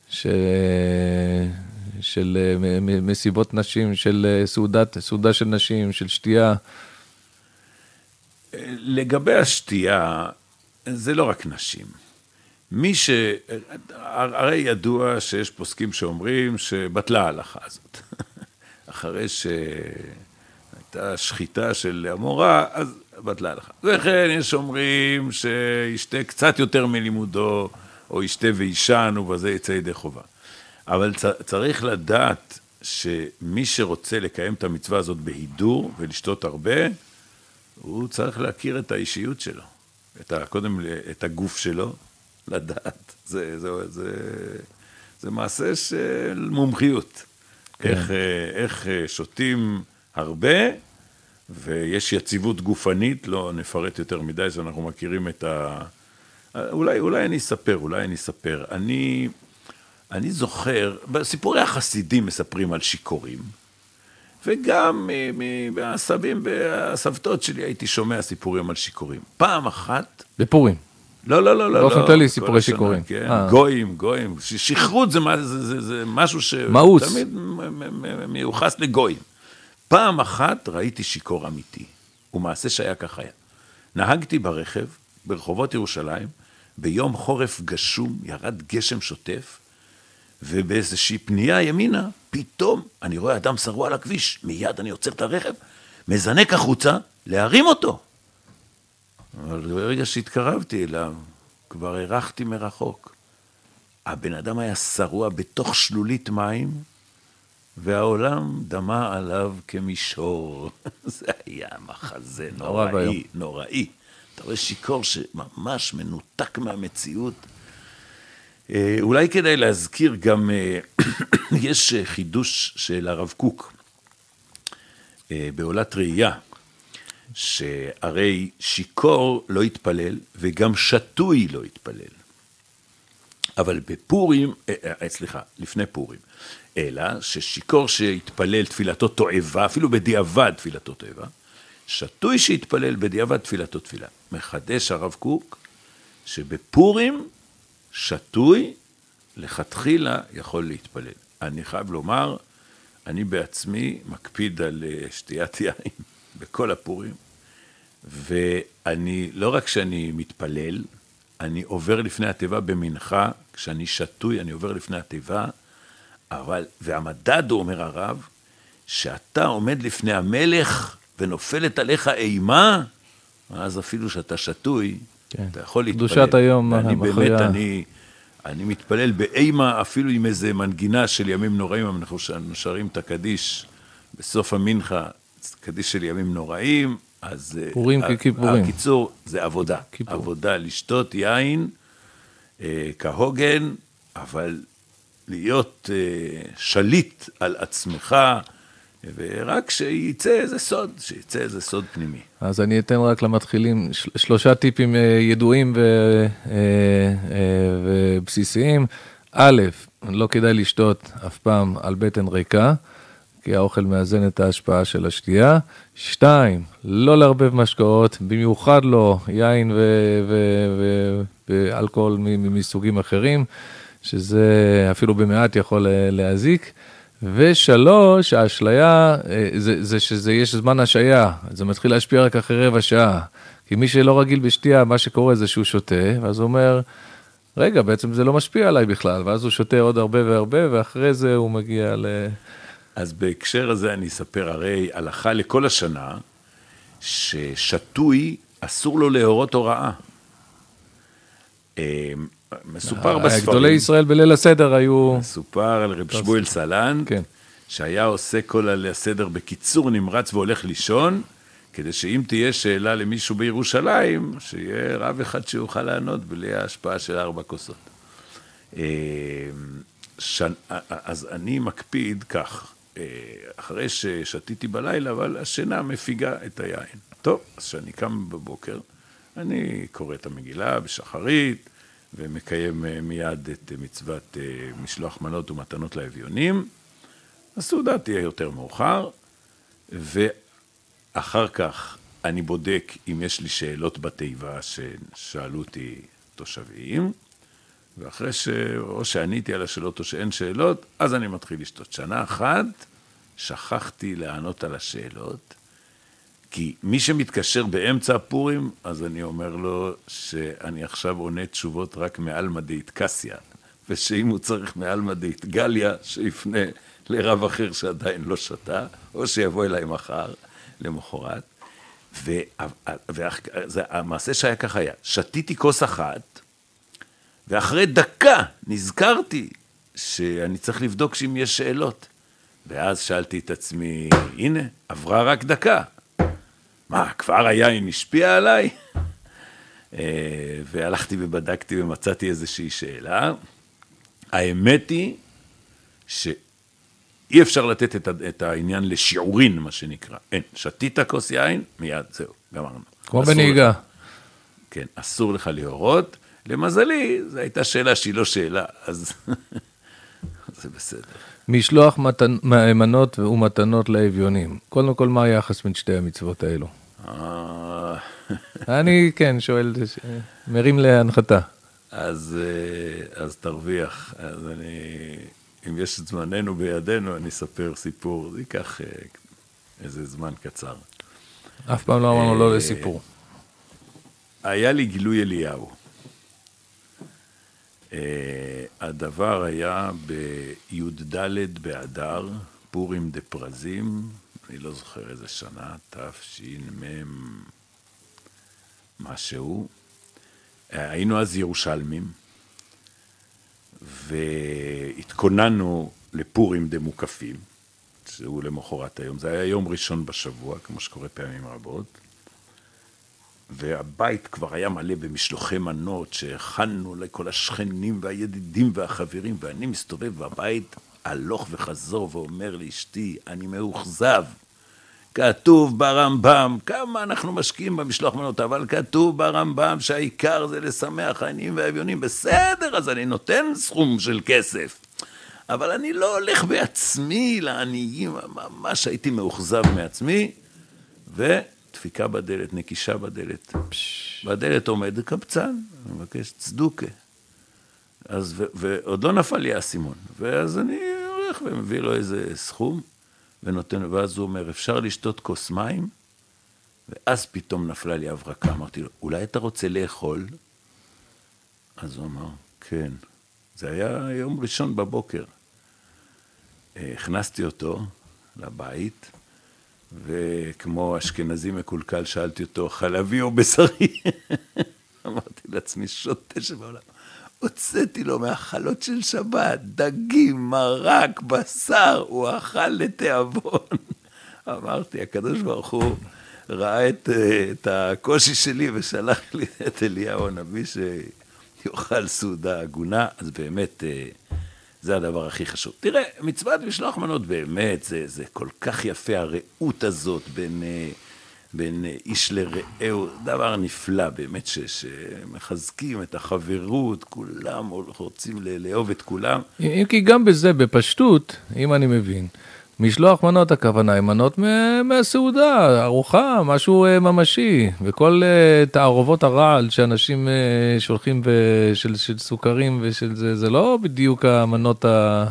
ש... של מסיבות נשים, של סעודת, סעודה של נשים, של שתייה. לגבי השתייה, זה לא רק נשים. מי ש... הרי ידוע שיש פוסקים שאומרים שבטלה ההלכה הזאת. אחרי שהייתה שחיטה של המורה, אז בטלה ההלכה. וכן יש אומרים שישתה קצת יותר מלימודו, או ישתה ויישן, ובזה יצא ידי חובה. אבל צ- צריך לדעת שמי שרוצה לקיים את המצווה הזאת בהידור ולשתות הרבה, הוא צריך להכיר את האישיות שלו, את ה, קודם את הגוף שלו, לדעת. זה, זה, זה, זה מעשה של מומחיות. כן. איך, אה, איך אה, שותים הרבה, ויש יציבות גופנית, לא נפרט יותר מדי, שאנחנו מכירים את ה... אולי, אולי אני אספר, אולי אני אספר. אני, אני זוכר, בסיפורי החסידים מספרים על שיכורים. וגם מ- מהסבים והסבתות שלי הייתי שומע סיפורים על שיכורים. פעם אחת, בפורים. לא, לא, לא, לא. באופן לא, כללי כל סיפורי שיכורים. כן, אה. גויים, גויים. שכרות זה, זה, זה, זה משהו מאוס. שתמיד מיוחס לגויים. פעם אחת ראיתי שיכור אמיתי, ומעשה שהיה כך היה. נהגתי ברכב, ברחובות ירושלים, ביום חורף גשום, ירד גשם שוטף, ובאיזושהי פנייה ימינה, פתאום אני רואה אדם שרוע על הכביש, מיד אני עוצר את הרכב, מזנק החוצה, להרים אותו. אבל ברגע שהתקרבתי אליו, כבר הרחתי מרחוק. הבן אדם היה שרוע בתוך שלולית מים, והעולם דמה עליו כמישור. זה היה מחזה נורא נוראי. נוראי. אתה רואה שיכור שממש מנותק מהמציאות. אה, אולי כדאי להזכיר גם, אה, יש חידוש של הרב קוק אה, בעולת ראייה, שהרי שיכור לא יתפלל וגם שתוי לא יתפלל. אבל בפורים, סליחה, לפני פורים, אלא ששיכור שהתפלל תפילתו תועבה, אפילו בדיעבד תפילתו תועבה, שתוי שהתפלל בדיעבד תפילתו תפילה. מחדש הרב קוק שבפורים שתוי לכתחילה יכול להתפלל. אני חייב לומר, אני בעצמי מקפיד על אה, שתיית יין בכל הפורים, ואני, לא רק שאני מתפלל, אני עובר לפני התיבה במנחה, כשאני שתוי אני עובר לפני התיבה, אבל, והמדד, הוא אומר הרב, שאתה עומד לפני המלך ונופלת עליך אימה, אז אפילו שאתה שתוי, כן. אתה יכול להתפלל. קדושת היום ואני מכריעה. באמת, אני, אני מתפלל באימה, אפילו עם איזה מנגינה של ימים נוראים, אנחנו שרים את הקדיש בסוף המנחה, קדיש של ימים נוראים, אז... אה, פורים ככיפורים. הקיצור, זה עבודה. כיפור. עבודה, לשתות יין אה, כהוגן, אבל להיות אה, שליט על עצמך, ורק שיצא איזה סוד, שיצא איזה סוד פנימי. אז אני אתן רק למתחילים של- שלושה טיפים אה, ידועים אה, אה, ובסיסיים. א', לא כדאי לשתות אף פעם על בטן ריקה, כי האוכל מאזן את ההשפעה של השתייה. שתיים, לא לערבב משקאות, במיוחד לא יין ואלכוהול מסוגים אחרים, שזה אפילו במעט יכול להזיק. ושלוש, האשליה, אה, זה, זה שזה יש זמן השעיה, זה מתחיל להשפיע רק אחרי רבע שעה. כי מי שלא רגיל בשתייה, מה שקורה זה שהוא שותה, ואז הוא אומר, רגע, בעצם זה לא משפיע עליי בכלל, ואז הוא שותה עוד הרבה והרבה, ואחרי זה הוא מגיע ל... אז בהקשר הזה אני אספר, הרי הלכה לכל השנה, ששתוי אסור לו להורות הוראה. אה, מסופר בספרים, גדולי ישראל בליל הסדר היו... מסופר על רב שמואל סלנט, כן. שהיה עושה כל הליל הסדר בקיצור נמרץ והולך לישון, כדי שאם תהיה שאלה למישהו בירושלים, שיהיה רב אחד שיוכל לענות בלי ההשפעה של ארבע כוסות. אה, ש... אז אני מקפיד כך, אה, אחרי ששתיתי בלילה, אבל השינה מפיגה את היין. טוב, אז כשאני קם בבוקר, אני קורא את המגילה בשחרית, ומקיים אה, מיד את אה, מצוות אה, משלוח מנות ומתנות לאביונים. הסעודה תהיה יותר מאוחר, ואחר כך אני בודק אם יש לי שאלות בתיבה ששאלו אותי תושבים, ואחרי ש... או שעניתי על השאלות או שאין שאלות, אז אני מתחיל לשתות. שנה אחת שכחתי לענות על השאלות, כי מי שמתקשר באמצע הפורים, אז אני אומר לו שאני עכשיו עונה תשובות רק מעלמא דאיטקסיה, ושאם הוא צריך מעלמא דאיטגליה, שיפנה לרב אחר שעדיין לא שתה, או שיבוא אליי מחר, למחרת. והמעשה שהיה ככה היה, שתיתי כוס אחת, ואחרי דקה נזכרתי שאני צריך לבדוק שאם יש שאלות. ואז שאלתי את עצמי, הנה, עברה רק דקה. מה, כבר היין השפיע עליי? אה, והלכתי ובדקתי ומצאתי איזושהי שאלה. האמת היא שאי אפשר לתת את, את העניין לשיעורין, מה שנקרא. אין, שתית כוס יין, מיד, זהו, גמרנו. כמו בנהיגה. לך- כן, אסור לך להורות. למזלי, זו הייתה שאלה שהיא לא שאלה, אז זה בסדר. משלוח מתנ... מנות ומתנות לאביונים. קודם כל, מה היחס בין שתי המצוות האלו? אה, אני, כן, שואל, מרים להנחתה. אז, אה, אז תרוויח. אז אני, אם יש את זמננו בידינו, אני אספר סיפור. זה ייקח אה, איזה זמן קצר. אף פעם לא אמרנו לא לסיפור. היה לי גילוי אליהו. הדבר היה בי"ד באדר, פורים דה פרזים, אני לא זוכר איזה שנה, תש"מ משהו. אה, היינו אז ירושלמים, והתכוננו לפורים דה מוקפים, שהוא למחרת היום. זה היה יום ראשון בשבוע, כמו שקורה פעמים רבות. והבית כבר היה מלא במשלוחי מנות שהכנו לכל השכנים והידידים והחברים, ואני מסתובב בבית הלוך וחזור ואומר לאשתי, אני מאוכזב. כתוב ברמב"ם, כמה אנחנו משקיעים במשלוח מנות, אבל כתוב ברמב"ם שהעיקר זה לשמח העניים והאביונים. בסדר, אז אני נותן סכום של כסף. אבל אני לא הולך בעצמי לעניים, ממש הייתי מאוכזב מעצמי, ודפיקה בדלת, נקישה בדלת. בדלת עומד קבצן, מבקש צדוקה. אז, ו, ועוד לא נפל לי האסימון. ואז אני הולך ומביא לו איזה סכום, ונותן, ואז הוא אומר, אפשר לשתות כוס מים? ואז פתאום נפלה לי הברקה, אמרתי לו, אולי אתה רוצה לאכול? אז הוא אמר, כן. זה היה יום ראשון בבוקר. הכנסתי אותו לבית, וכמו אשכנזי מקולקל שאלתי אותו, חלבי או בשרי? אמרתי לעצמי, שוטה שבעולם. הוצאתי לו מהחלות של שבת, דגים, מרק, בשר, הוא אכל לתיאבון. אמרתי, הקדוש ברוך הוא ראה את, את הקושי שלי ושלח לי את אליהו הנביא שיאכל סעודה הגונה, אז באמת זה הדבר הכי חשוב. תראה, מצוות משלוח מנות באמת, זה, זה כל כך יפה, הרעות הזאת בין... בין איש לרעהו, דבר נפלא באמת, ש, שמחזקים את החברות, כולם רוצים לאהוב את כולם. אם כי גם בזה, בפשטות, אם אני מבין, משלוח מנות הכוונה היא מנות מהסעודה, ארוחה, משהו אה, ממשי, וכל אה, תערובות הרעל שאנשים אה, שולחים של, של סוכרים ושל זה, זה לא בדיוק המנות ה...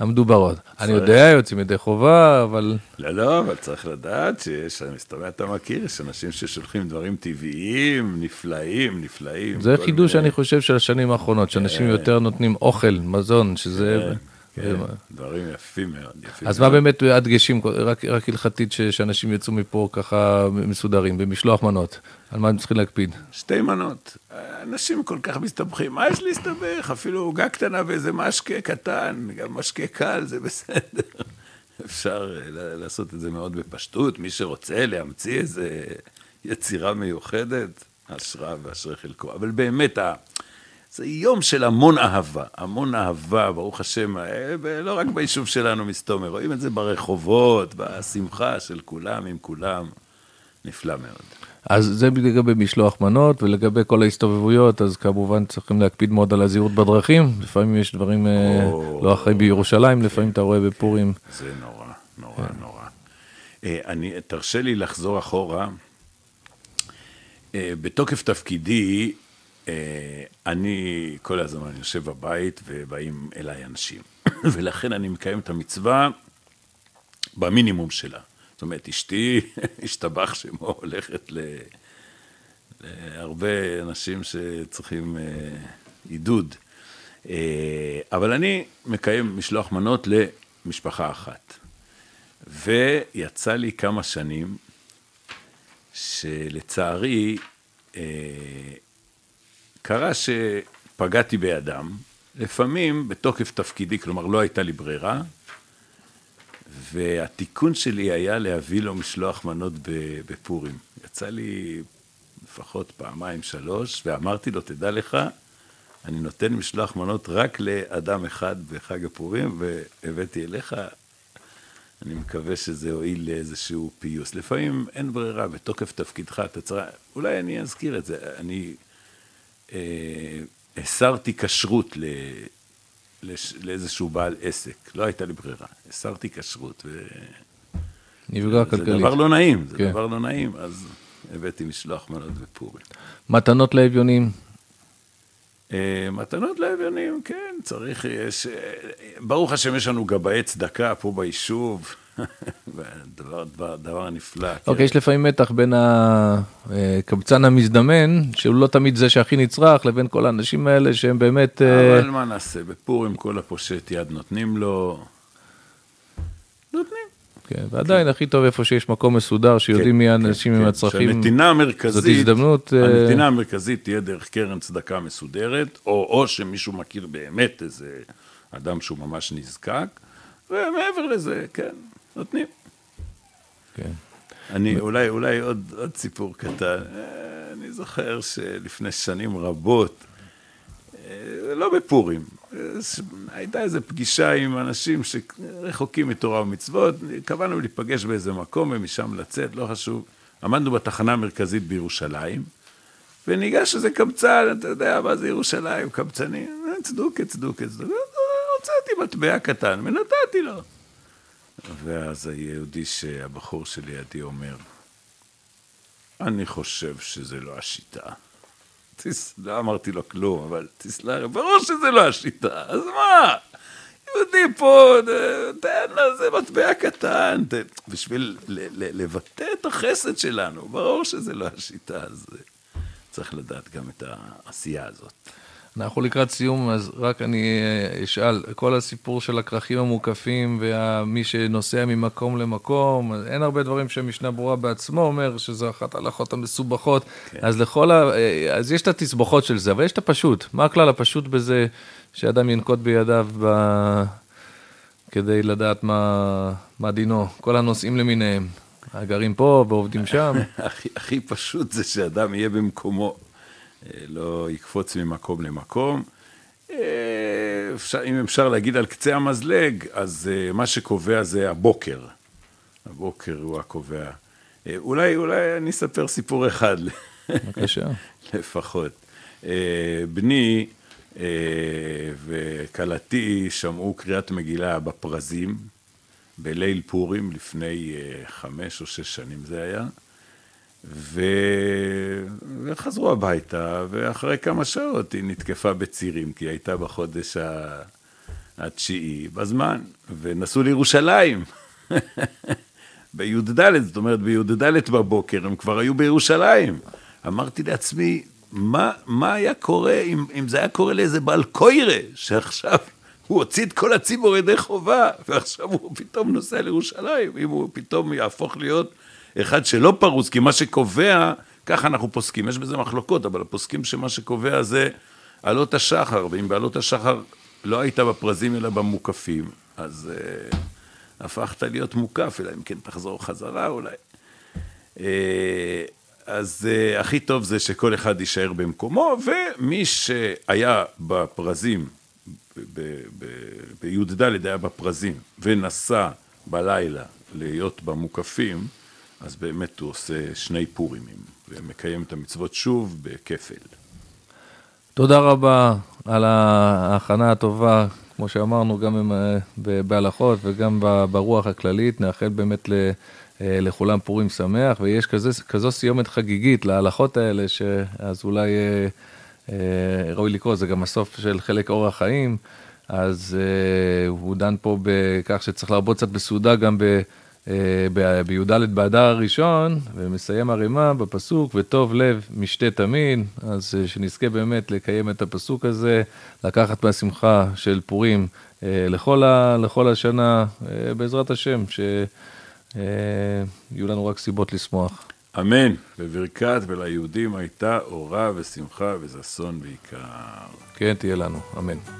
המדוברות. אני יודע, יוצאים ידי חובה, אבל... לא, לא, אבל צריך לדעת שיש, מסתובב, אתה מכיר, יש אנשים ששולחים דברים טבעיים, נפלאים, נפלאים. זה חידוש, אני חושב, של השנים האחרונות, שאנשים כן. יותר נותנים אוכל, מזון, שזה... כן, כן, דברים יפים מאוד, יפים אז מה באמת הדגשים, רק הלכתית, שאנשים יצאו מפה ככה מסודרים, במשלוח מנות? על מה הם צריכים להקפיד? שתי מנות. אנשים כל כך מסתבכים, מה יש להסתבך? אפילו עוגה קטנה ואיזה משקה קטן, גם משקה קל, זה בסדר. אפשר לעשות את זה מאוד בפשטות, מי שרוצה להמציא איזה יצירה מיוחדת, אשרה ואשרי חלקו. אבל באמת, זה יום של המון אהבה, המון אהבה, ברוך השם, אה, לא רק ביישוב שלנו מסתומר, רואים את זה ברחובות, בשמחה של כולם עם כולם, נפלא מאוד. אז זה לגבי משלוח מנות, ולגבי כל ההסתובבויות, אז כמובן צריכים להקפיד מאוד על הזהירות בדרכים, לפעמים יש דברים אה, או... לא אחרי בירושלים, לפעמים אתה רואה בפורים. זה נורא, נורא, כן. נורא. אה, אני, תרשה לי לחזור אחורה. בתוקף תפקידי, אני כל הזמן יושב בבית ובאים אליי אנשים, ולכן אני מקיים את המצווה במינימום שלה. זאת אומרת, אשתי, השתבח שמו, הולכת ל... להרבה אנשים שצריכים אה, עידוד. אה, אבל אני מקיים משלוח מנות למשפחה אחת. ויצא לי כמה שנים שלצערי אה, קרה שפגעתי בידם, לפעמים בתוקף תפקידי, כלומר לא הייתה לי ברירה, והתיקון שלי היה להביא לו משלוח מנות בפורים. יצא לי לפחות פעמיים, שלוש, ואמרתי לו, תדע לך, אני נותן משלוח מנות רק לאדם אחד בחג הפורים, והבאתי אליך, אני מקווה שזה הועיל לאיזשהו פיוס. לפעמים אין ברירה, בתוקף תפקידך אתה צריך... אולי אני אזכיר את זה. אני אה, הסרתי כשרות ל... לאיזשהו בעל עסק, לא הייתה לי ברירה, הסרתי כשרות. ו... נפגע כלכלית. זה דבר לא נעים, זה כן. דבר לא נעים, אז הבאתי משלוח מנות ופורים. מתנות לאביונים? אה, מתנות לאביונים, כן, צריך, יש, אה, ברוך השם יש לנו גבאי צדקה פה ביישוב, דבר, דבר, דבר נפלא. אוקיי, כן. יש לפעמים מתח בין הקבצן המזדמן, שהוא לא תמיד זה שהכי נצרך, לבין כל האנשים האלה שהם באמת... אה, אבל מה נעשה, בפורים כל הפושט יד נותנים לו... נותנים. כן, ועדיין הכי טוב איפה שיש מקום מסודר, שיודעים מי כן, האנשים כן, עם הצרכים. שהנתינה המרכזית, זאת הזדמנות, אה, הנתינה המרכזית תהיה דרך קרן צדקה מסודרת, או, או שמישהו מכיר באמת איזה אדם שהוא ממש נזקק, ומעבר לזה, כן, נותנים. כן. אני, אולי, אולי עוד, עוד סיפור קטן. אה, אני זוכר שלפני שנים רבות, אה, לא בפורים, אה, הייתה איזו פגישה עם אנשים שרחוקים מתורה ומצוות, קבענו להיפגש באיזה מקום ומשם לצאת, לא חשוב. עמדנו בתחנה המרכזית בירושלים, וניגש איזה קבצן, אתה יודע מה זה ירושלים, קבצנים, אה, צדוקה, צדוקה, צדוקה, הוצאתי מטבע קטן ונתתי לו. ואז היהודי שהבחור שלידי אומר, אני חושב שזה לא השיטה. תס... לא אמרתי לו כלום, אבל תסלח, ברור שזה לא השיטה, אז מה? יהודי פה, תן לו איזה מטבע קטן, ת... בשביל לבטא את החסד שלנו, ברור שזה לא השיטה, אז צריך לדעת גם את העשייה הזאת. אנחנו לקראת סיום, אז רק אני אה, אשאל, כל הסיפור של הכרכים המוקפים ומי שנוסע ממקום למקום, אין הרבה דברים שהמשנה ברורה בעצמו אומר שזו אחת ההלכות המסובכות, כן. אז לכל ה... אה, אז יש את התסבוכות של זה, אבל יש את הפשוט. מה הכלל הפשוט בזה שאדם ינקוט בידיו ב... כדי לדעת מה, מה דינו? כל הנושאים למיניהם, הגרים פה ועובדים שם. הכי, הכי פשוט זה שאדם יהיה במקומו, לא יקפוץ ממקום למקום. אה, אפשר, אם אפשר להגיד על קצה המזלג, אז אה, מה שקובע זה הבוקר. הבוקר הוא הקובע. אה, אולי, אולי אני אספר סיפור אחד בבקשה. לפחות. בני וכלתי שמעו קריאת מגילה בפרזים, בליל פורים, לפני חמש או שש שנים זה היה, ו... וחזרו הביתה, ואחרי כמה שעות היא נתקפה בצירים, כי היא הייתה בחודש ה... התשיעי בזמן, ונסעו לירושלים. בי"ד, זאת אומרת בי"ד בבוקר, הם כבר היו בירושלים. אמרתי לעצמי, מה, מה היה קורה אם, אם זה היה קורה לאיזה בעל קוירה, שעכשיו הוא הוציא את כל הציבור ידי חובה, ועכשיו הוא פתאום נוסע לירושלים, אם הוא פתאום יהפוך להיות אחד שלא פרוס, כי מה שקובע, ככה אנחנו פוסקים, יש בזה מחלוקות, אבל הפוסקים שמה שקובע זה עלות השחר, ואם בעלות השחר לא היית בפרזים אלא במוקפים, אז uh, הפכת להיות מוקף, אלא אם כן תחזור חזרה אולי. Uh, אז uh, הכי טוב זה שכל אחד יישאר במקומו, ומי שהיה בפרזים, בי"ד היה בפרזים, ונסע בלילה להיות במוקפים, אז באמת הוא עושה שני פורימים, ומקיים את המצוות שוב בכפל. תודה רבה על ההכנה הטובה, כמו שאמרנו, גם אה, בהלכות וגם ברוח הכללית. נאחל באמת ל- אה, לכולם פורים שמח, ויש כזה, כזו סיומת חגיגית להלכות האלה, שאז אולי אה, אה, ראוי לקרוא, זה גם הסוף של חלק אורח חיים, אז אה, הוא דן פה בכך שצריך להרבות קצת בסעודה גם ב... אה, בי"ד באדר הראשון, ומסיים הרימה בפסוק, וטוב לב משתה תמיד, אז אה, שנזכה באמת לקיים את הפסוק הזה, לקחת מהשמחה של פורים אה, לכל, ה, לכל השנה, בעזרת השם, שיהיו לנו רק סיבות לשמוח. אמן. בברכת וליהודים הייתה אורה ושמחה וששון בעיקר. כן, תהיה לנו, אמן.